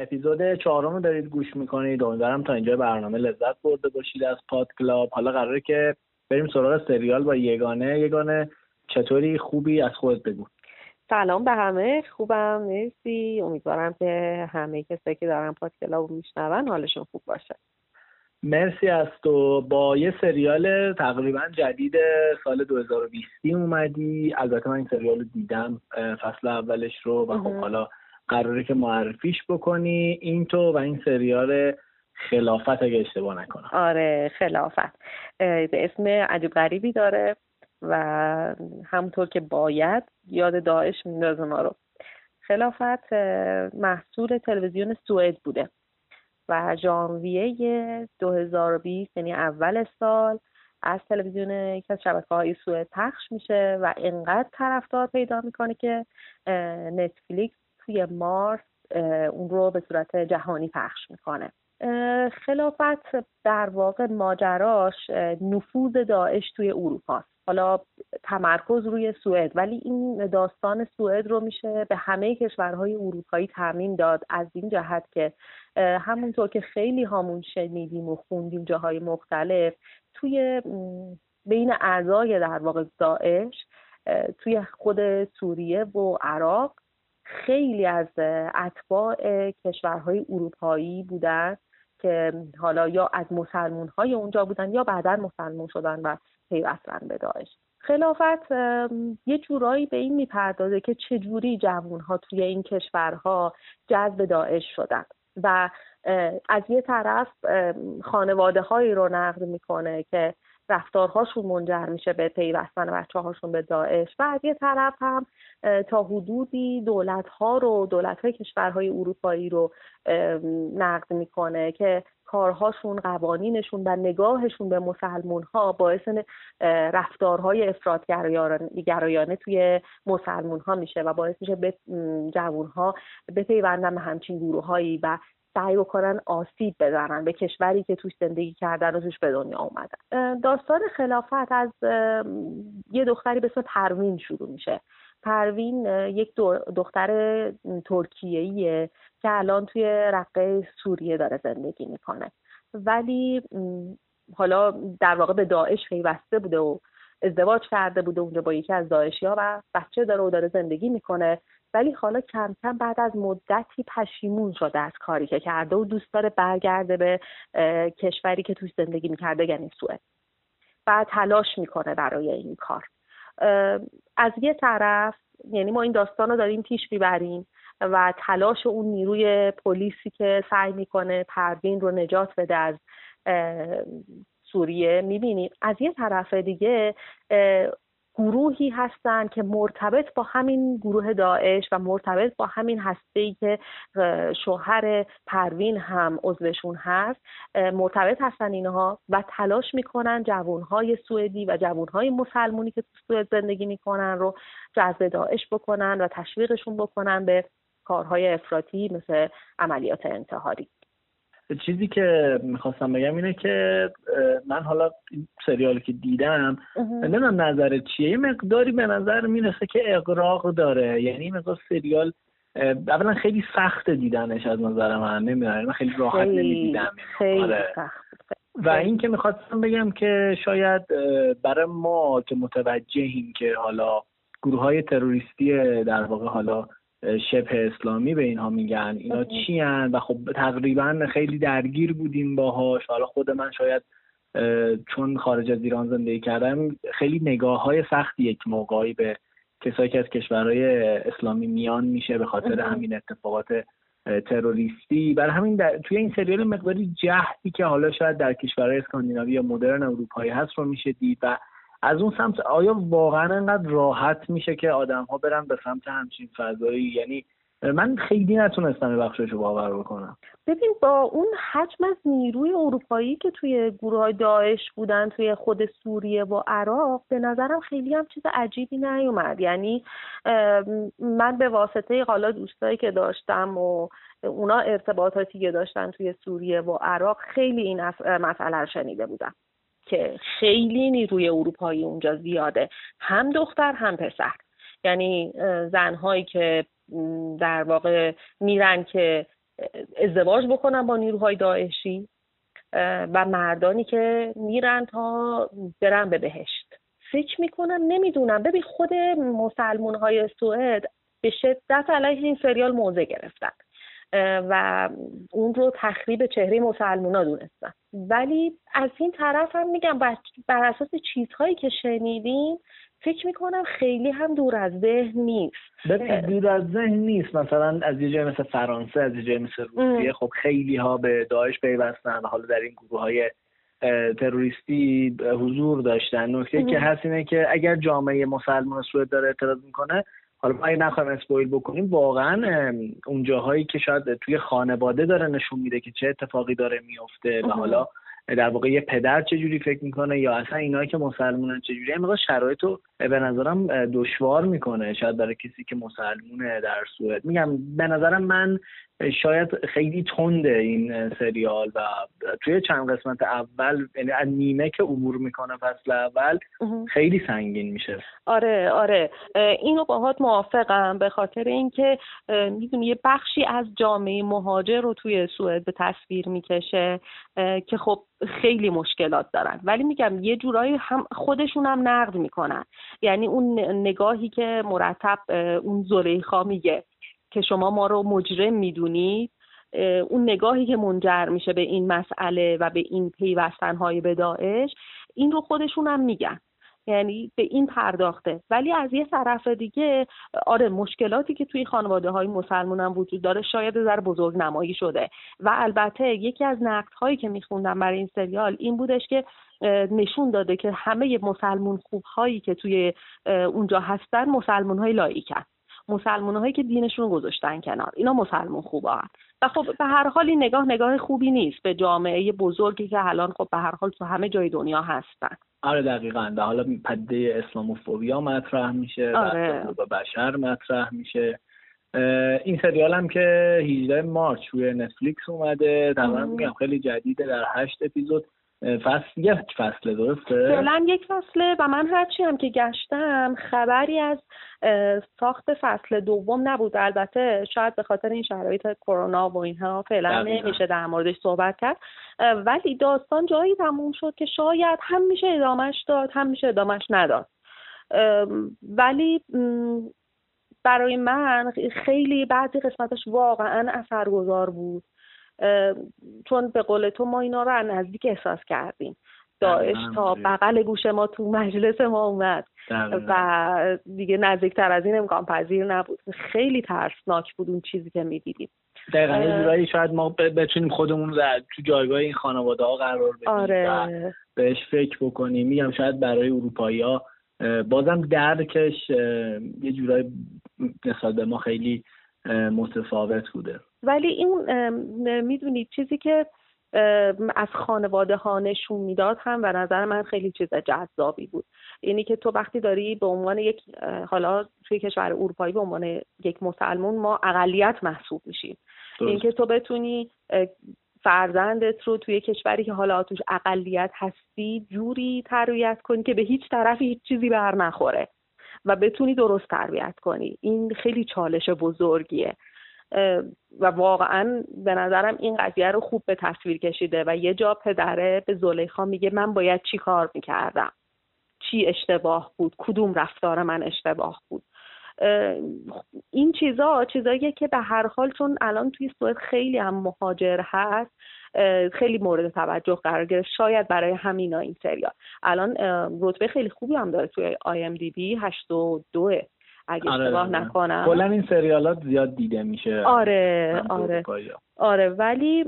اپیزود چهارم رو دارید گوش میکنید امیدوارم تا اینجا برنامه لذت برده باشید از پاد کلاب حالا قراره که بریم سراغ سریال با یگانه. یگانه چطوری؟ خوبی؟ از خودت بگو. سلام به همه. خوبم. مرسی. امیدوارم که همه کسایی که دارن پاد کلاب میشنون حالشون خوب باشه. مرسی از تو. با یه سریال تقریبا جدید سال 2020 اومدی. البته من این سریال رو دیدم. فصل اولش رو و خب حالا قراره که معرفیش بکنی. این تو و این سریال خلافت اگه اشتباه نکنم. آره خلافت. به اسم عجیب غریبی داره و همونطور که باید یاد داعش میندازه ما رو. خلافت محصول تلویزیون سوئد بوده و ژانویه 2020 یعنی اول سال از تلویزیون یکی از شبکه های سوئد پخش میشه و انقدر طرفدار پیدا می‌کنه که نتفلیکس توی مارس اون رو به صورت جهانی پخش می‌کنه. خلافت در واقع ماجراش نفوذ داعش توی اروپا حالا تمرکز روی سوئد ولی این داستان سوئد رو میشه به همه کشورهای اروپایی تعمین داد از این جهت که همونطور که خیلی هامون شنیدیم و خوندیم جاهای مختلف توی بین اعضای در واقع داعش توی خود سوریه و عراق خیلی از اتباع کشورهای اروپایی بودن. که حالا یا از مسلمون های اونجا بودن یا بعدا مسلمون شدن و پیوستن به داعش. خلافت یه جورایی به این می‌پردازه که چجوری جوون ها توی این کشورها جذب داعش شدن. و از یه طرف خانواده هایی رو نقد می‌کنه که رفتارهاشون منجر میشه به پیوستن بچه هاشون به داعش. و از یه طرف هم تا حدودی دولت ها رو دولت های کشورهای اروپایی رو نقد می‌کنه که کارهاشون قوانینشون و نگاهشون به مسلمون ها باعث رفتارهای افرادگرایانه توی مسلمون ها میشه و باعث میشه به جوون ها بپیوندن به همچین گروه هایی و سعی بکنن آسیب بزنن به کشوری که توش زندگی کردن و توش به دنیا اومدن. داستان خلافت از یه دختری به اسم پروین شروع میشه. پروین یک دختر ترکیه‌ایه که الان توی رقه سوریه داره زندگی می‌کنه. ولی حالا در واقع به داعش پیوسته بوده و ازدواج کرده بوده اونجا با یکی از داعشی ها و بچه داره و داره زندگی می‌کنه. ولی حالا کم کم بعد از مدتی پشیمون شده از کاری که کرده و دوست داره برگرده به کشوری که توش زندگی می‌کرده یعنی سوئد. و تلاش می‌کنه برای این کار. از یه طرف یعنی ما این داستان رو داریم پیش می‌بریم و تلاش اون نیروی پلیسی که سعی می‌کنه پروین رو نجات بده از سوریه می‌بینیم. از یه طرف دیگه گروهی هستند که مرتبط با همین گروه داعش و مرتبط با همین هسته ای که شوهر پروین هم عضوشون هست مرتبط هستن اینها و تلاش می‌کنن جوانهای سوئدی و جوانهای مسلمونی که تو سوئد زندگی می‌کنن رو جذب داعش بکنن و تشویقشون بکنن به کارهای افراطی مثل عملیات انتحاری. چیزی که می‌خواستم بگم اینه که من حالا این سریالی که دیدم نمی‌دونم نظرت چیه. یه مقداری به نظر می‌رسه که اقراق داره. یعنی مقدار سریال اولا خیلی سخت دیدنش از نظر من. نمی‌دونم من خیلی راحت نمی‌دیدم آره. و این که می‌خواستم بگم که شاید برای ما که متوجهیم که حالا گروه های تروریستی در واقع حالا شبه اسلامی به اینها میگن. اینا چی هن؟ و خب تقریبا خیلی درگیر بودیم باهاش. حالا خود من شاید چون خارج از ایران زندگی کردم خیلی نگاه های سختی یک موقعی به کسایی که از کشورهای اسلامی میان میشه به خاطر همین اتفاقات تروریستی. برای همین در... توی این سریال مقداری جهدی که حالا شاید در کشورهای اسکاندیناوی یا مدرن اروپایی هست رو میشه دید و از اون سمت آیا واقعا انقدر راحت میشه که آدم ها برن به سمت همچین فضایی؟ یعنی من خیلی نتونستم بخشش رو باور بکنم. ببین با اون حجم از نیروی اروپایی که توی گروه های داعش بودن توی خود سوریه و عراق به نظرم خیلی هم چیز عجیبی نیومد. یعنی من به واسطه حالا دوستایی که داشتم و اونا ارتباطاتی که داشتن توی سوریه و عراق خیلی این مسئله رو شنیده بودم. که خیلی نیروی اروپایی اونجا زیاده. هم دختر هم پسر. یعنی زنهایی که در واقع میرن که ازدواج بکنن با نیروهای داعشی و مردانی که میرن تا برن به بهشت. فکر می‌کنم نمی‌دونم. ببین خود مسلمون های سوئد به شدت علیه این سریال موضع گرفتن. و اون رو تخریب چهره مسلمونا دونستن. ولی از این طرف هم میگم بر اساس چیزهایی که شنیدیم فکر می‌کنم خیلی هم دور از ذهن نیست. ببین دور از ذهن نیست. مثلا از یه جای مثل فرانسه از یه جای مثل روسیه خب خیلی ها به داعش پیوستن حالا در این گروه های تروریستی حضور داشتن. نکته که هست اینه که اگر جامعه مسلمان سوئد داره اعتراض می‌کنه حالا ما اگه نخوایم اسپویل بکنیم واقعا اون جاهایی که شاید توی خانواده داره نشون میده که چه اتفاقی داره میفته و حالا در واقع یه پدر چجوری فکر می‌کنه یا اصلا اینایی که مسلمونن چجوری این شرایط رو به نظرم دشوار می‌کنه شاید برای کسی که مسلمونه در سوئد. میگم به نظرم من شاید خیلی تنده این سریال و توی چند قسمت اول یعنی از نیمه که عبور می‌کنه فصل اول خیلی سنگین میشه. آره آره. اینو باهات موافقم به خاطر اینکه می‌دونی یه بخشی از جامعه مهاجر رو توی سوئد به تصویر می‌کشه که خب خیلی مشکلات دارن. ولی میگم یه جورایی هم خودشون هم نقد می‌کنن. یعنی اون نگاهی که مرتب اون زلیخا میگه که شما ما رو مجرم می‌دونید اون نگاهی که منجر میشه به این مسئله و به این پیوستن های به داعش این رو خودشون هم میگن. یعنی به این پرداخته. ولی از یه طرف دیگه آره مشکلاتی که توی خانواده های مسلمان هم وجود داره شاید در بزرگ نمایی شده. و البته یکی از نقد هایی که میخوندم برای این سریال این بودش که نشون داده که همه مسلمون خوب هایی که توی اونجا هستن مسلمون های لایکن مسلمان هایی که دینشون گذاشتن کنار. اینا مسلمان خوب هست و خب به هر حال این نگاه نگاه خوبی نیست به جامعه بزرگی که الان خب به هر حال تو همه جای دنیا هستن. آره دقیقا. و حالا پده اسلاموفوبیا مطرح میشه آره. بشر مطرح میشه. این سریال هم که 18 مارچ روی نتفلیکس اومده. تقریبا میگم خیلی جدیده. در هشت اپیزود فصل یک فصله درسته؟ فعلا یک فصله و من هرچی هم که گشتم خبری از ساخت فصل دوم نبود. البته شاید به خاطر این شرایط کرونا و اینها فعلا نمیشه در موردش صحبت کرد. ولی داستان جایی تموم شد که شاید هم میشه ادامش داد هم میشه ادامش نداد. ولی برای من خیلی بعضی قسمتش واقعا اثرگذار بود. چون به قول تو ما اینا رو از نزدیک احساس کردیم. داعش تا بغل گوش ما تو مجلس ما اومد و دیگه نزدیکتر از این امکان پذیر نبود. خیلی ترسناک بود اون چیزی که می‌دیدیم. دقیقا یه جورایی شاید ما بتونیم خودمون رو تو جایگاه این خانواده ها قرار بدیم آره. بهش فکر بکنیم. میگم شاید برای اروپایی ها بازم درکش یه جورایی نسبت به ما خیلی متفاوت بوده. ولی این می‌دونید چیزی که از خانواده ها نشون می‌داد هم و نظر من خیلی چیز جذابی بود. اینی که تو وقتی داری به عنوان یک حالا توی کشور اروپایی به عنوان یک مسلمون ما اقلیت محسوب میشیم. اینکه تو بتونی فرزندت رو توی کشوری که حالا توش اقلیت هستی جوری تربیت کنی که به هیچ طرفی هیچ چیزی بر نخوره. و بتونی درست تربیت کنی. این خیلی چالش بزرگیه. و واقعا به نظرم این قضیه رو خوب به تصویر کشیده و یه جا پدره به زلیخا میگه من باید چی کار می‌کردم؟ چی اشتباه بود؟ کدوم رفتار من اشتباه بود؟ این چیزا چیزاییه که به هر حال چون الان توی سوئد خیلی هم مهاجر هست خیلی مورد توجه قرار گرفت شاید برای همینا این سریال. الان رتبه خیلی خوبی هم داره توی آی ام دی بی 82 اگه آره اشتباه نکنم. کلا این سریالات زیاد دیده میشه. آره آره. آره ولی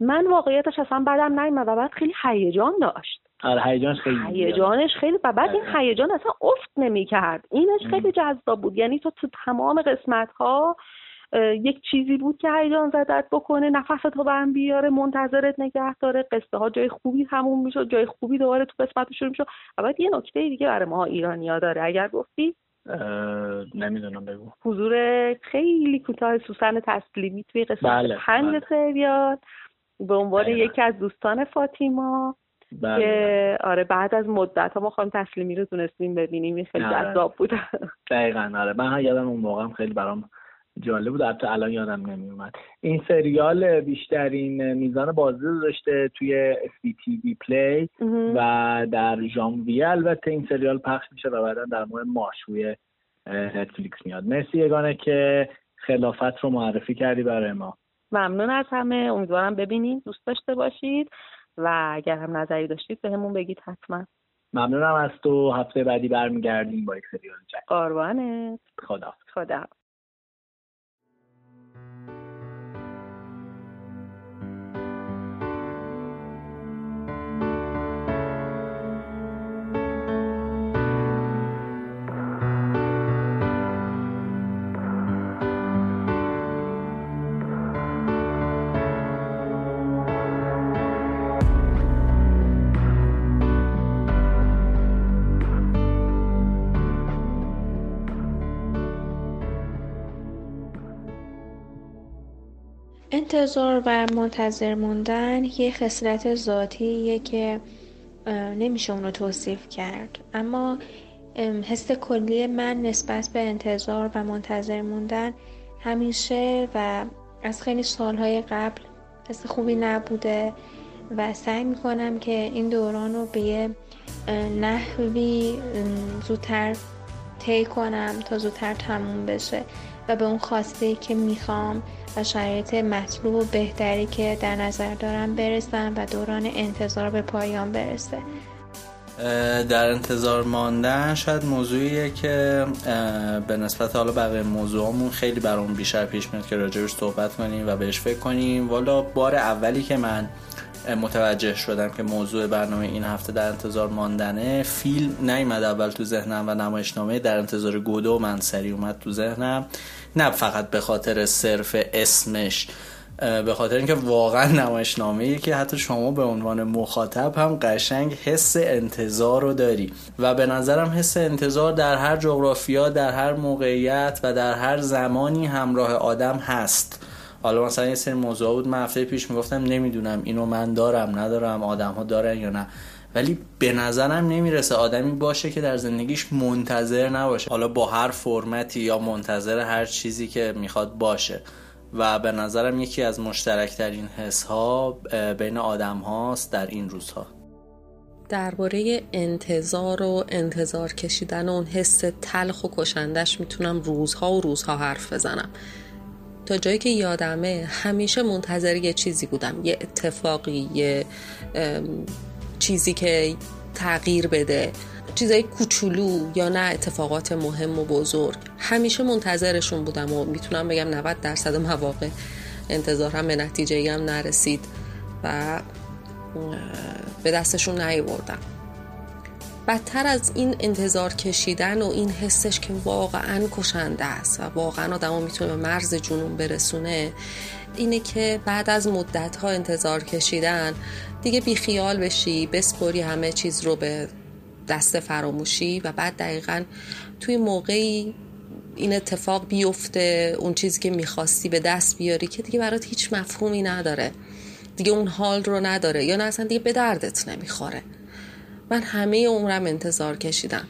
من واقعیتش اصلا بدم نیومد و بعد خیلی هیجان داشت. آره هیجانش خیلی هیجانش خیلی و بعد این هیجان اصلا افت نمی‌کرد. اینش خیلی جذاب بود. یعنی تو تو تمام قسمت ها یک چیزی بود که هیجان زدت بکنه نفس تو برم بیاره منتظرت نگه داره. قصه ها جای خوبی همون می‌شد جای خوبی دوباره تو قسمت شروع می‌شد. و بعد یه نکته دیگه برای ما ایرانیا داره. اگر گفتی؟ نمی‌دونم بگو. حضور خیلی کوتاه سوسن تسلیمی توی قسمت بله، پنج بله. سریال. به عنوان یکی از دوستان فاطیما. که آره بعد از مدت ها ما خانم تسلیمی رو تونستیم ببینیم این خیلی آره. جذاب بود. دقیقا آره. من هم یادم اون موقع خیلی برام جالب بود حتی الان یادم نمی اومد این سریال بیشترین میزان بازدید رو داشته توی SVTV پلی و در ژانویه. البته این سریال پخش میشه و بعدا در ماه مارچ روی نتفلیکس میاد. مرسی یگانه که خلافت رو معرفی کردی برای ما. ممنون از همه. امیدوارم ببینید دوست داشته باشید. و اگر هم نظری داشتید به همون بگید حتما. ممنونم از تو. هفته بعدی برمیگردیم با یک سریال جدید. قربانت. خدا خدا انتظار و منتظر موندن یه خصلت ذاتیه که نمیشه اونو توصیف کرد. اما حس کلی من نسبت به انتظار و منتظر موندن همیشه و از خیلی سالهای قبل حس خوبی نبوده و سعی می‌کنم که این دوران رو به یه نحوی زودتر طی کنم تا زودتر تموم بشه. و به اون خواسته که می‌خوام و شرایط مطلوب و بهتری که در نظر دارم برسم و دوران انتظار به پایان برسه. در انتظار ماندن شاید موضوعیه که به نسبت حالا بقیه موضوعمون خیلی برام بیشتر پیش میاد که راجبش صحبت کنیم و بهش فکر کنیم. والا بار اولی که من متوجه شدم که موضوع برنامه این هفته در انتظار ماندنه. فیلم نیومد اول تو ذهنم و نمایشنامه. در انتظار گودو من سری اومد تو ذهنم. نه فقط به خاطر صرف اسمش به خاطر اینکه واقعا نمایشنامه که حتی شما به عنوان مخاطب هم قشنگ حس انتظار رو داری. و به نظرم حس انتظار در هر جغرافیا در هر موقعیت و در هر زمانی همراه آدم هست. حالا مثلا یه سری موضوع بود من هفته پیش می‌گفتم نمی‌دونم اینو من دارم ندارم آدم ها دارن یا نه. ولی به نظرم نمی‌رسه آدمی باشه که در زندگیش منتظر نباشه. حالا با هر فرمتی یا منتظر هر چیزی که می‌خواد باشه. و به نظرم یکی از مشترکترین حس ها بین آدم هاست در این روزها. درباره انتظار و انتظار کشیدن و اون حس تلخ و کشندش می‌تونم روزها و روزها حرف بزنم. تا جایی که یادمه همیشه منتظر یه چیزی بودم یه اتفاقی یه چیزی که تغییر بده. چیزای کوچولو یا نه اتفاقات مهم و بزرگ. همیشه منتظرشون بودم و می‌تونم بگم 90 درصد مواقع انتظارم به نتیجه هم نرسید و به دستشون نیوردم بدتر از این انتظار کشیدن و این حسش که واقعا کشنده است و واقعا آدم می‌تونه به مرز جنون برسونه اینه که بعد از مدت ها انتظار کشیدن دیگه بیخیال بشی بسپری همه چیز رو به دست فراموشی و بعد دقیقا توی موقعی این اتفاق بیفته اون چیزی که می‌خواستی به دست بیاری که دیگه برات هیچ مفهومی نداره دیگه اون حال رو نداره یا نه اصلا دیگه به دردت نمی‌خوره. من همه عمرم انتظار کشیدم.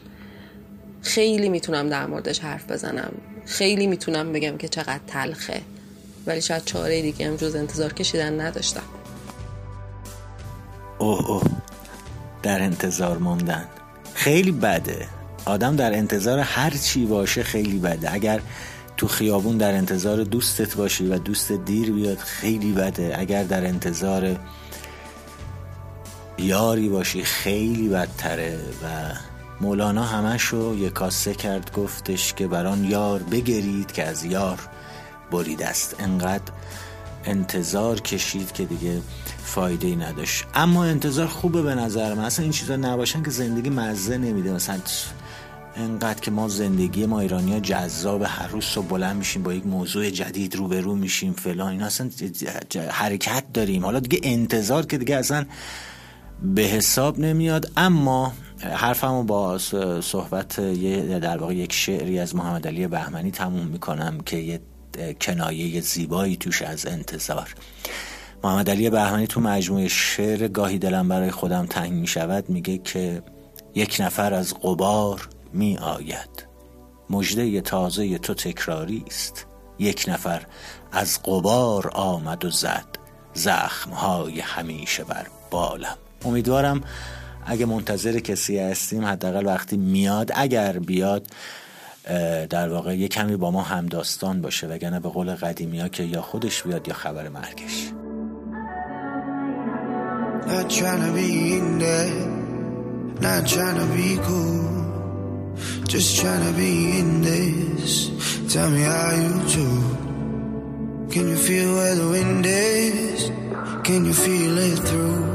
خیلی می‌تونم در موردش حرف بزنم. خیلی می‌تونم بگم که چقدر تلخه. ولی شاید چاره دیگه هم جز انتظار کشیدن نداشتم. اوه اوه. در انتظار موندن. خیلی بده. آدم در انتظار هر چی باشه خیلی بده. اگر تو خیابون در انتظار دوستت باشی و دوست دیر بیاد خیلی بده. اگر در انتظار یاری باشی خیلی بدتره و مولانا همشو یه کاسه کرد گفتش که بران یار بگرید که از یار برید. است انقدر انتظار کشید که دیگه فایده ای نداشت. اما انتظار خوبه به نظر من. اصلا این چیزا نباشن که زندگی مزه نمیده. مثلا انقدر که ما زندگی ما ایرانی ها جذاب هر روز صبح بلند میشیم با یک موضوع جدید روبرو میشیم فلان این اصلا حرکت داریم. حالا دیگه انتظار که دیگه اصلا به حساب نمیاد اما حرفمو با صحبت در واقع یک شعری از محمد علی بهمنی تموم می‌کنم که یه کنایه زیبایی توش از انتظار. محمد علی بهمنی تو مجموعه شعر گاهی دلم برای خودم تنگ می شود میگه که یک نفر از قبار می آید مجده تازه تو تکراری است. یک نفر از قبار آمد و زد. زخمهای همیشه بر بالم. امیدوارم اگه منتظر کسی هستیم حداقل وقتی میاد اگر بیاد در واقع یه کمی با ما هم داستان باشه وگرنه به قول قدیمی ها که یا خودش بیاد یا خبر مرگش Not trying to be in there, not trying to be cool, just trying to be in this. Tell me how you do. Can you feel where the wind is? Can you feel it through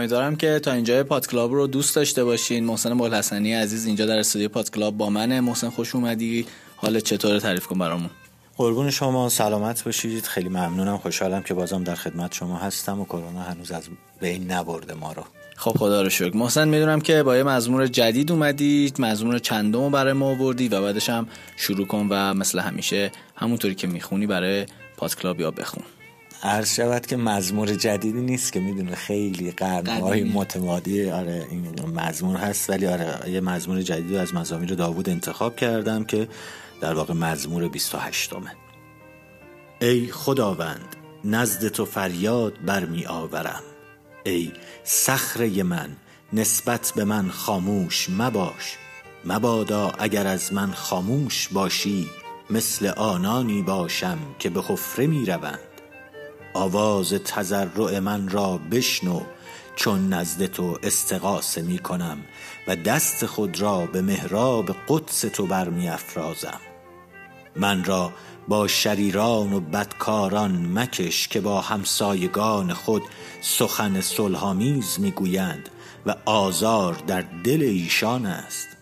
امیدوارم که تا اینجا پاد کلاب رو دوست داشته باشین. محسن بولحسنی عزیز اینجا در استودیو پاد کلاب با منه. محسن خوش اومدی. حال چطور تعریف کن برامون. قربون شما. سلامت باشید. خیلی ممنونم. خوشحالم که بازم در خدمت شما هستم و کرونا هنوز از بین نبرده ما رو. خب خدا رو شکر. محسن می‌دونم که با یه مزمور جدید اومدی. مزمور چندم رو برای ما آوردی و بعدش هم شروع کن و مثل همیشه همونطوری که می‌خونی برای پاد کلاب یا بخون. عرض شود که مزمور جدیدی نیست که می‌دونه خیلی قرنهای. متمادی آره این مزمور هست ولی آره یه مزمور جدید از مزامیر داوود انتخاب کردم که در واقع مزمور 28 مه ای خداوند نزد تو فریاد برمی آورم. ای صخره من نسبت به من خاموش مباش. مبادا اگر از من خاموش باشی مثل آنانی باشم که به حفره می روند. آواز تضرع من را بشنو چون نزد تو استغاثه می کنم و دست خود را به محراب قدس تو برمی افرازم. من را با شریران و بدکاران مکش که با همسایگان خود سخن صلحآمیز می‌گویند و آزار در دل ایشان است.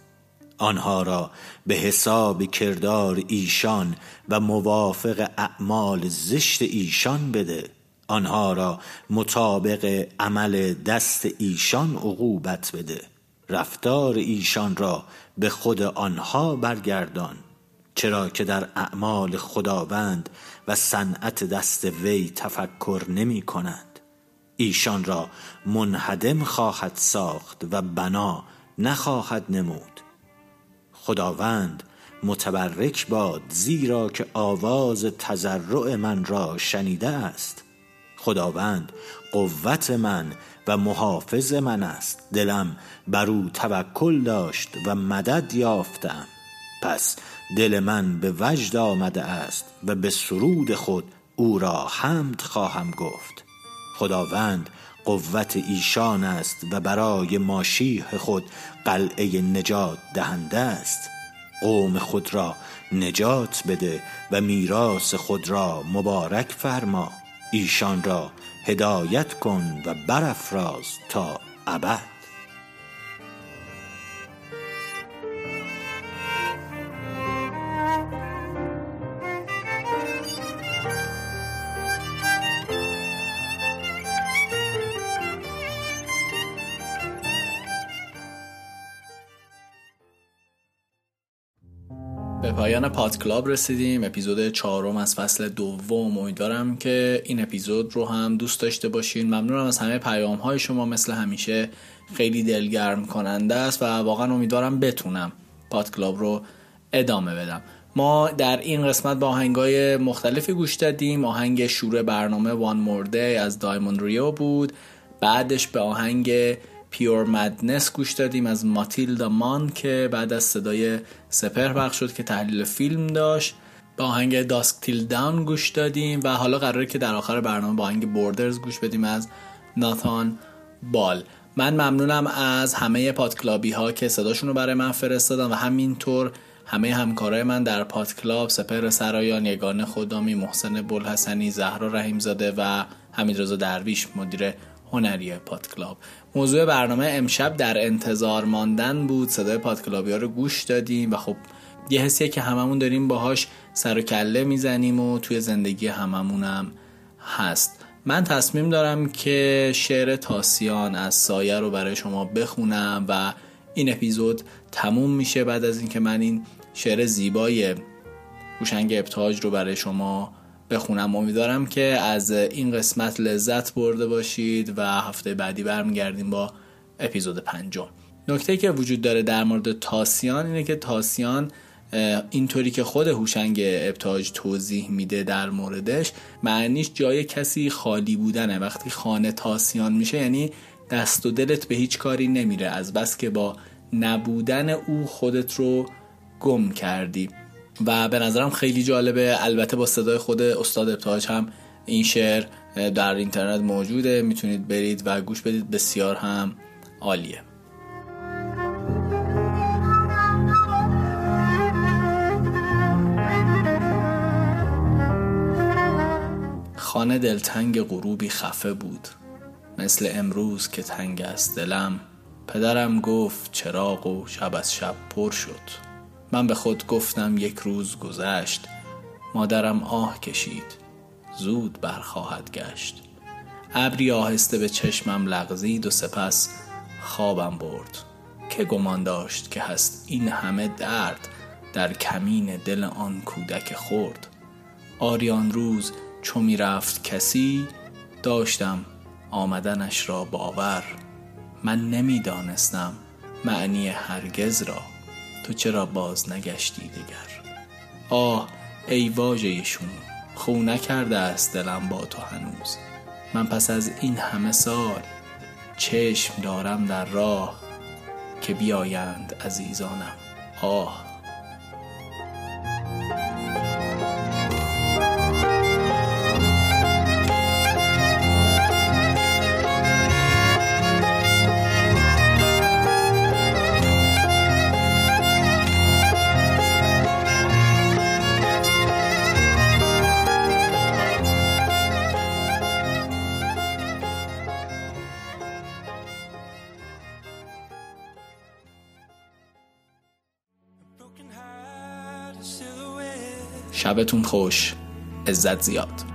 آنها را به حساب کردار ایشان و موافق اعمال زشت ایشان بده. آنها را مطابق عمل دست ایشان عقوبت بده. رفتار ایشان را به خود آنها برگردان. چرا که در اعمال خداوند و صنعت دست وی تفکر نمی کنند. ایشان را منهدم خواهد ساخت و بنا نخواهد نمود. خداوند متبرک باد زیرا که آواز تضرع من را شنیده است. خداوند قوت من و محافظ من است. دلم بر او توکل داشت و مدد یافتم. پس دل من به وجد آمده است و به سرود خود او را حمد خواهم گفت. خداوند قوت ایشان است و برای ماشیح خود قلعه نجات دهنده است. قوم خود را نجات بده و میراث خود را مبارک فرما. ایشان را هدایت کن و برافراز تا ابد. پایان پاد کلاب رسیدیم. اپیزود چهارم از فصل دوم. امیدوارم که این اپیزود رو هم دوست داشته باشین. ممنونم از همه پیام های شما. مثل همیشه خیلی دلگرم کننده است و واقعا امیدوارم بتونم پاد کلاب رو ادامه بدم. ما در این قسمت با آهنگای مختلفی گوش دادیم. آهنگ شور برنامه One More Day از Diamond Rio بود. بعدش به آهنگ Pure Madness گوش دادیم از Matilda Mann که بعد از صدای سپر پخش شد که تحلیل فیلم داشت. با آهنگ Dusk Till Dawn گوش دادیم و حالا قراره که در آخر برنامه با آهنگ Borders گوش بدیم از Nathan Ball من ممنونم از همه پادکلابی ها که صداشون رو برای من فرستادن و همینطور همه همکارای من در پاد کلاب سپر سرایان یگانه خدامی محسن بلحسنی زهرا رحیمزاده و حمیدرضا درویش مدیر هنری پاد کلاب موضوع برنامه امشب در انتظار ماندن بود. صدای پادکلابی ها رو گوش دادیم و خب یه حسیه که هممون داریم باهاش سر و کله می‌زنیم و توی زندگی هممونم هست. من تصمیم دارم که شعر تاسیان از سایه رو برای شما بخونم و این اپیزود تموم میشه بعد از اینکه من این شعر زیبای هوشنگ ابتاج رو برای شما بخونم امیدوارم که از این قسمت لذت برده باشید و هفته بعدی برمیگردیم با اپیزود پنجم. نکته که وجود داره در مورد تاسیان اینه که تاسیان اینطوری که خود هوشنگ ابتاج توضیح میده در موردش معنیش جای کسی خالی بودنه. وقتی خانه تاسیان میشه یعنی دست و دلت به هیچ کاری نمیره. از بس که با نبودن او خودت رو گم کردی. و به نظرم خیلی جالبه. البته با صدای خود استاد ابتهاج هم این شعر در اینترنت موجوده. می‌تونید برید و گوش بدید. بسیار هم عالیه. خانه دلتنگ غروبی خفه بود. مثل امروز که تنگ است دلم. پدرم گفت چراغ و شب از شب پر شد. من به خود گفتم یک روز گذشت مادرم آه کشید زود برخواهد گشت. ابری آهسته به چشمم لغزید و سپس خوابم برد. که گمان داشت که هست این همه درد در کمین دل آن کودک خورد آریان روز چو می رفت کسی داشتم آمدنش را باور. من نمی‌دانستم معنی هرگز را. تو چرا باز نگشتی دگر؟ آه ای واژهشون خو نکرده است دلم با تو هنوز. من پس از این همه سال چشم دارم در راه که بیایند عزیزانم. آه شبتون خوش. عزت زیاد.